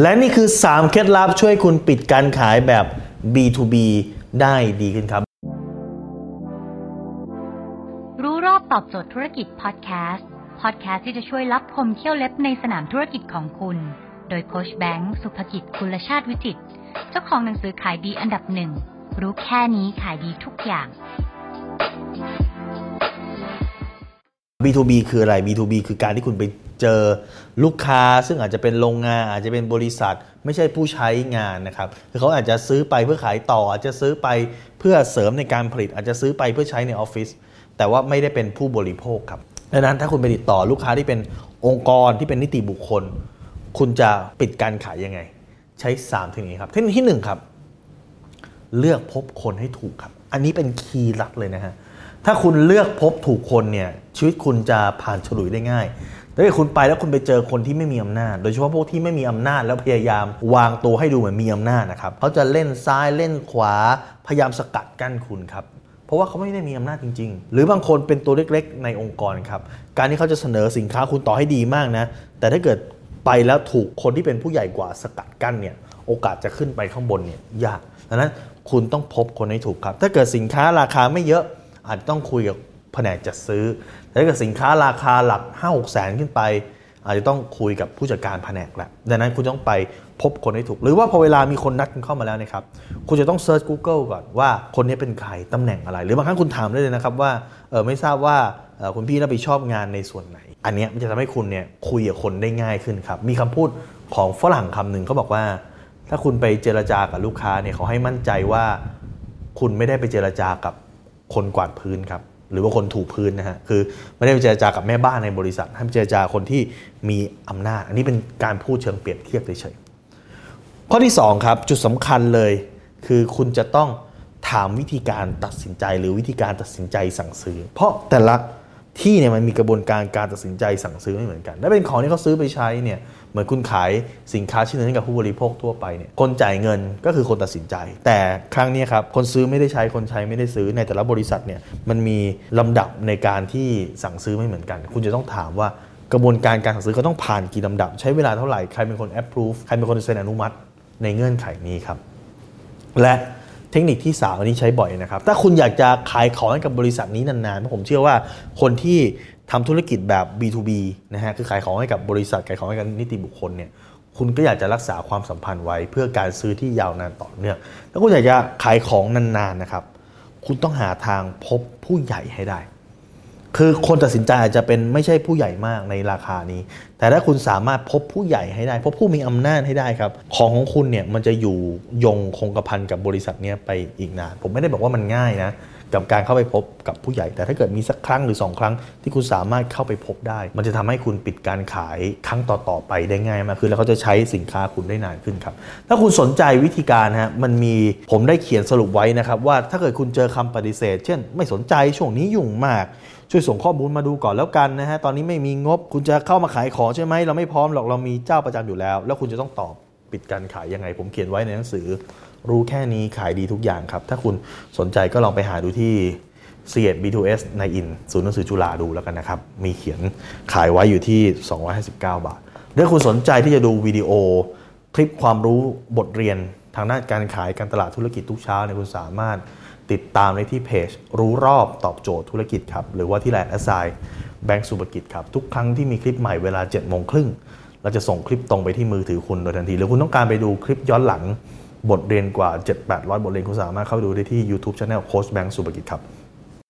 และนี่คือ 3 เคล็ดลับช่วยคุณปิดการขายแบบ B2B ได้ดีขึ้นครับ รู้รอบตอบโจทย์ธุรกิจพอดแคสต์พอดแคสต์ที่จะช่วยรับพมเที่ยวเล็บในสนามธุรกิจของคุณ โดยโคชแบงค์สุภกิจคุณชาติวิจิต เจ้าของหนังสือขายดีอันดับหนึ่ง รู้แค่นี้ขายดีทุกอย่าง B2B คืออะไร B2B คือการที่คุณไป เจอลูกค้า ซึ่งอาจจะเป็นโรงงานอาจจะเป็นบริษัท ไม่ใช่ผู้ใช้งานนะครับคือเขาอาจจะซื้อไปเพื่อขายต่อ อาจจะซื้อไปเพื่อเสริมในการผลิต อาจจะซื้อไปเพื่อใช้ในออฟฟิศแต่ว่าไม่ได้เป็นผู้บริโภคครับดังนั้นถ้าคุณไปติดต่อลูกค้าที่เป็นองค์กรที่เป็นนิติบุคคล คุณจะปิดการขายยังไง ใช้3เทคนิคครับเทคนิคที่1ครับเลือกพบคนให้ถูกครับ อันนี้เป็นคีย์ลับเลยนะฮะถ้าคุณเลือกพบถูกคนเนี่ยชีวิตคุณจะผ่านฉลุยได้ง่าย ถ้าคุณไปแล้วคุณไปเจอคนที่ไม่มีอำนาจ โดยเฉพาะพวกที่ไม่มีอำนาจแล้วพยายามวางตัวให้ดูเหมือนมีอำนาจนะครับเขาจะเล่นซ้ายเล่นขวา พยายามสกัดกั้นคุณครับเพราะว่าเขาไม่ได้มีอำนาจจริง ๆ หรือบางคนเป็นตัวเล็กๆ ในองค์กรครับการที่เขาจะเสนอสินค้าคุณต่อให้ดีมากนะ แต่ถ้าเกิดไปแล้วถูกคนที่เป็นผู้ใหญ่กว่าสกัดกั้นเนี่ยโอกาสจะขึ้นไปข้างบนเนี่ยยากดังนั้นคุณต้องพบคนให้ถูกครับ ถ้าเกิดสินค้าราคาไม่เยอะอาจจะต้องคุยกับ แผนกจัดซื้อแต่ถ้าเกิดสินค้าราคาหลัก 5 6แสนขึ้นไป อาจจะต้องคุยกับผู้จัดการแผนกแหละดังนั้นคุณต้องไปพบคนให้ถูก หรือว่าพอเวลามีคนนัดคุณเข้ามาแล้วนะครับ คุณจะต้องเซิร์ช Google ก่อนว่าคนนี้เป็นใครตำแหน่งอะไร หรือบางครั้งคุณถามได้เลยนะครับว่าเออไม่ทราบว่าออคุณพี่รับผิดชอบงานในส่วนไหน อันนี้มันจะทำให้คุณเนี่ยคุยกับคนได้ง่ายขึ้นครับ มีคำพูดของฝรั่งคำหนึ่งเขาบอกว่า ถ้าคุณไปเจรจากับลูกค้าเนี่ยเขาให้มั่นใจว่า คุณไม่ได้ไปเจรจากับคนกวาดพื้นครับ หรือว่าคนถูพื้นนะฮะคือไม่ได้ไปเจรจากับแม่บ้านในบริษัท ให้ไปเจรจาคนที่มีอำนาจ อันนี้เป็นการพูดเชิงเปรียบเทียบเฉยๆข้อที่สองครับจุดสำคัญเลย คือคุณจะต้องถามวิธีการตัดสินใจหรือวิธีการตัดสินใจสั่งซื้อ เพราะแต่ละ ที่เนี่ยมันมีกระบวนการการตัดสินใจสั่งซื้อไม่เหมือนกันถ้าเป็นของที่เขาซื้อไปใช้เนี่ยเหมือนคุณขายสินค้าชิ้นนึงให้กับผู้บริโภคทั่วไปเนี่ยคนจ่ายเงินก็คือคนตัดสินใจ แต่ครั้งนี้ครับคนซื้อไม่ได้ใช้คนใช้ไม่ได้ซื้อในแต่ละบริษัทเนี่ยมันมีลำดับในการที่สั่งซื้อไม่เหมือนกัน คุณจะต้องถามว่ากระบวนการการสั่งซื้อเขาต้องผ่านกี่ลำดับ ใช้เวลาเท่าไหร่ใครเป็นคน approve ใครเป็นคนเซ็นอนุมัติในเงื่อนไขนี้ครับและ ทคนิคที่ 3 อันนี้ใช้บ่อยนะครับ ถ้าคุณอยากจะขายของให้กับบริษัทนี้นานๆเพราะผมเชื่อว่าคนที่ทำธุรกิจแบบ B2B นะฮะ คือขายของให้กับบริษัท ขายของให้กับนิติบุคคลเนี่ย คุณก็อยากจะรักษาความสัมพันธ์ไว้ เพื่อการซื้อที่ยาวนานต่อเนื่องถ้าคุณอยากจะขายของนานๆนะครับ คุณต้องหาทางพบผู้ใหญ่ให้ได้ คือคนตัดสินใจอาจจะเป็นไม่ใช่ผู้ใหญ่มากในราคานี้ แต่ถ้าคุณสามารถพบผู้ใหญ่ให้ได้ พบผู้มีอำนาจให้ได้ครับ ของของคุณเนี่ยมันจะอยู่ยงคงกระพันกับบริษัทเนี้ยไปอีกนาน ผมไม่ได้บอกว่ามันง่ายนะ กับการเข้าไปพบกับผู้ใหญ่ แต่ถ้าเกิดมีสักครั้งหรือ 2 ครั้งที่คุณสามารถเข้าไปพบได้ มันจะทำให้คุณปิดการขายครั้งต่อๆไปได้ง่ายมากขึ้นแล้วเขาจะใช้สินค้าคุณได้นานขึ้นครับ ถ้าคุณสนใจวิธีการฮะมันมีผมได้เขียนสรุปไว้นะครับว่าถ้าเกิดคุณเจอคำปฏิเสธ เช่น ไม่สนใจช่วงนี้ยุ่งมากช่วยส่งข้อมูลมาดูก่อนแล้วกันนะฮะตอนนี้ไม่มีงบ คุณจะเข้ามาขายของใช่ไหมเราไม่พร้อมหรอกเรามีเจ้าประจำอยู่แล้ว แล้วคุณจะต้องตอบปิดการขายยังไง ผมเขียนไว้ในหนังสือ รู้แค่นี้ขายดีทุกอย่างครับ ถ้าคุณสนใจก็ลองไปหาดูที่ c ี B2S ในอินศูนย์หนังสือจุฬาดูแล้วกันนะครับ มีเขียนขายไว้อยู่ที่ 259 บาทถ้าคุณสนใจที่จะดูวิดีโอ คลิปความรู้บทเรียนทางด้านการขายการตลาดธุรกิจทุกเช้าเนี่ยคุณสามารถติดตามได้ที่เพจ รู้รอบตอบโจทย์ธุรกิจครับ หรือว่าที่แลนด์แอสไซแบงก์สุภกิจครับ ทุกครั้งที่มีคลิปใหม่เวลา7โมงครึ่งเราจะส่งคลิปตรงไปที่มือถือคุณโดยทันที หรือคุณต้องการไปดูคลิปย้อนหลัง บทเรียนกว่า 7-800 บทเรียนคุณสามารถเข้าไปดูได้ที่ YouTube Channel โค้ชแบงก์สุภกิจครับ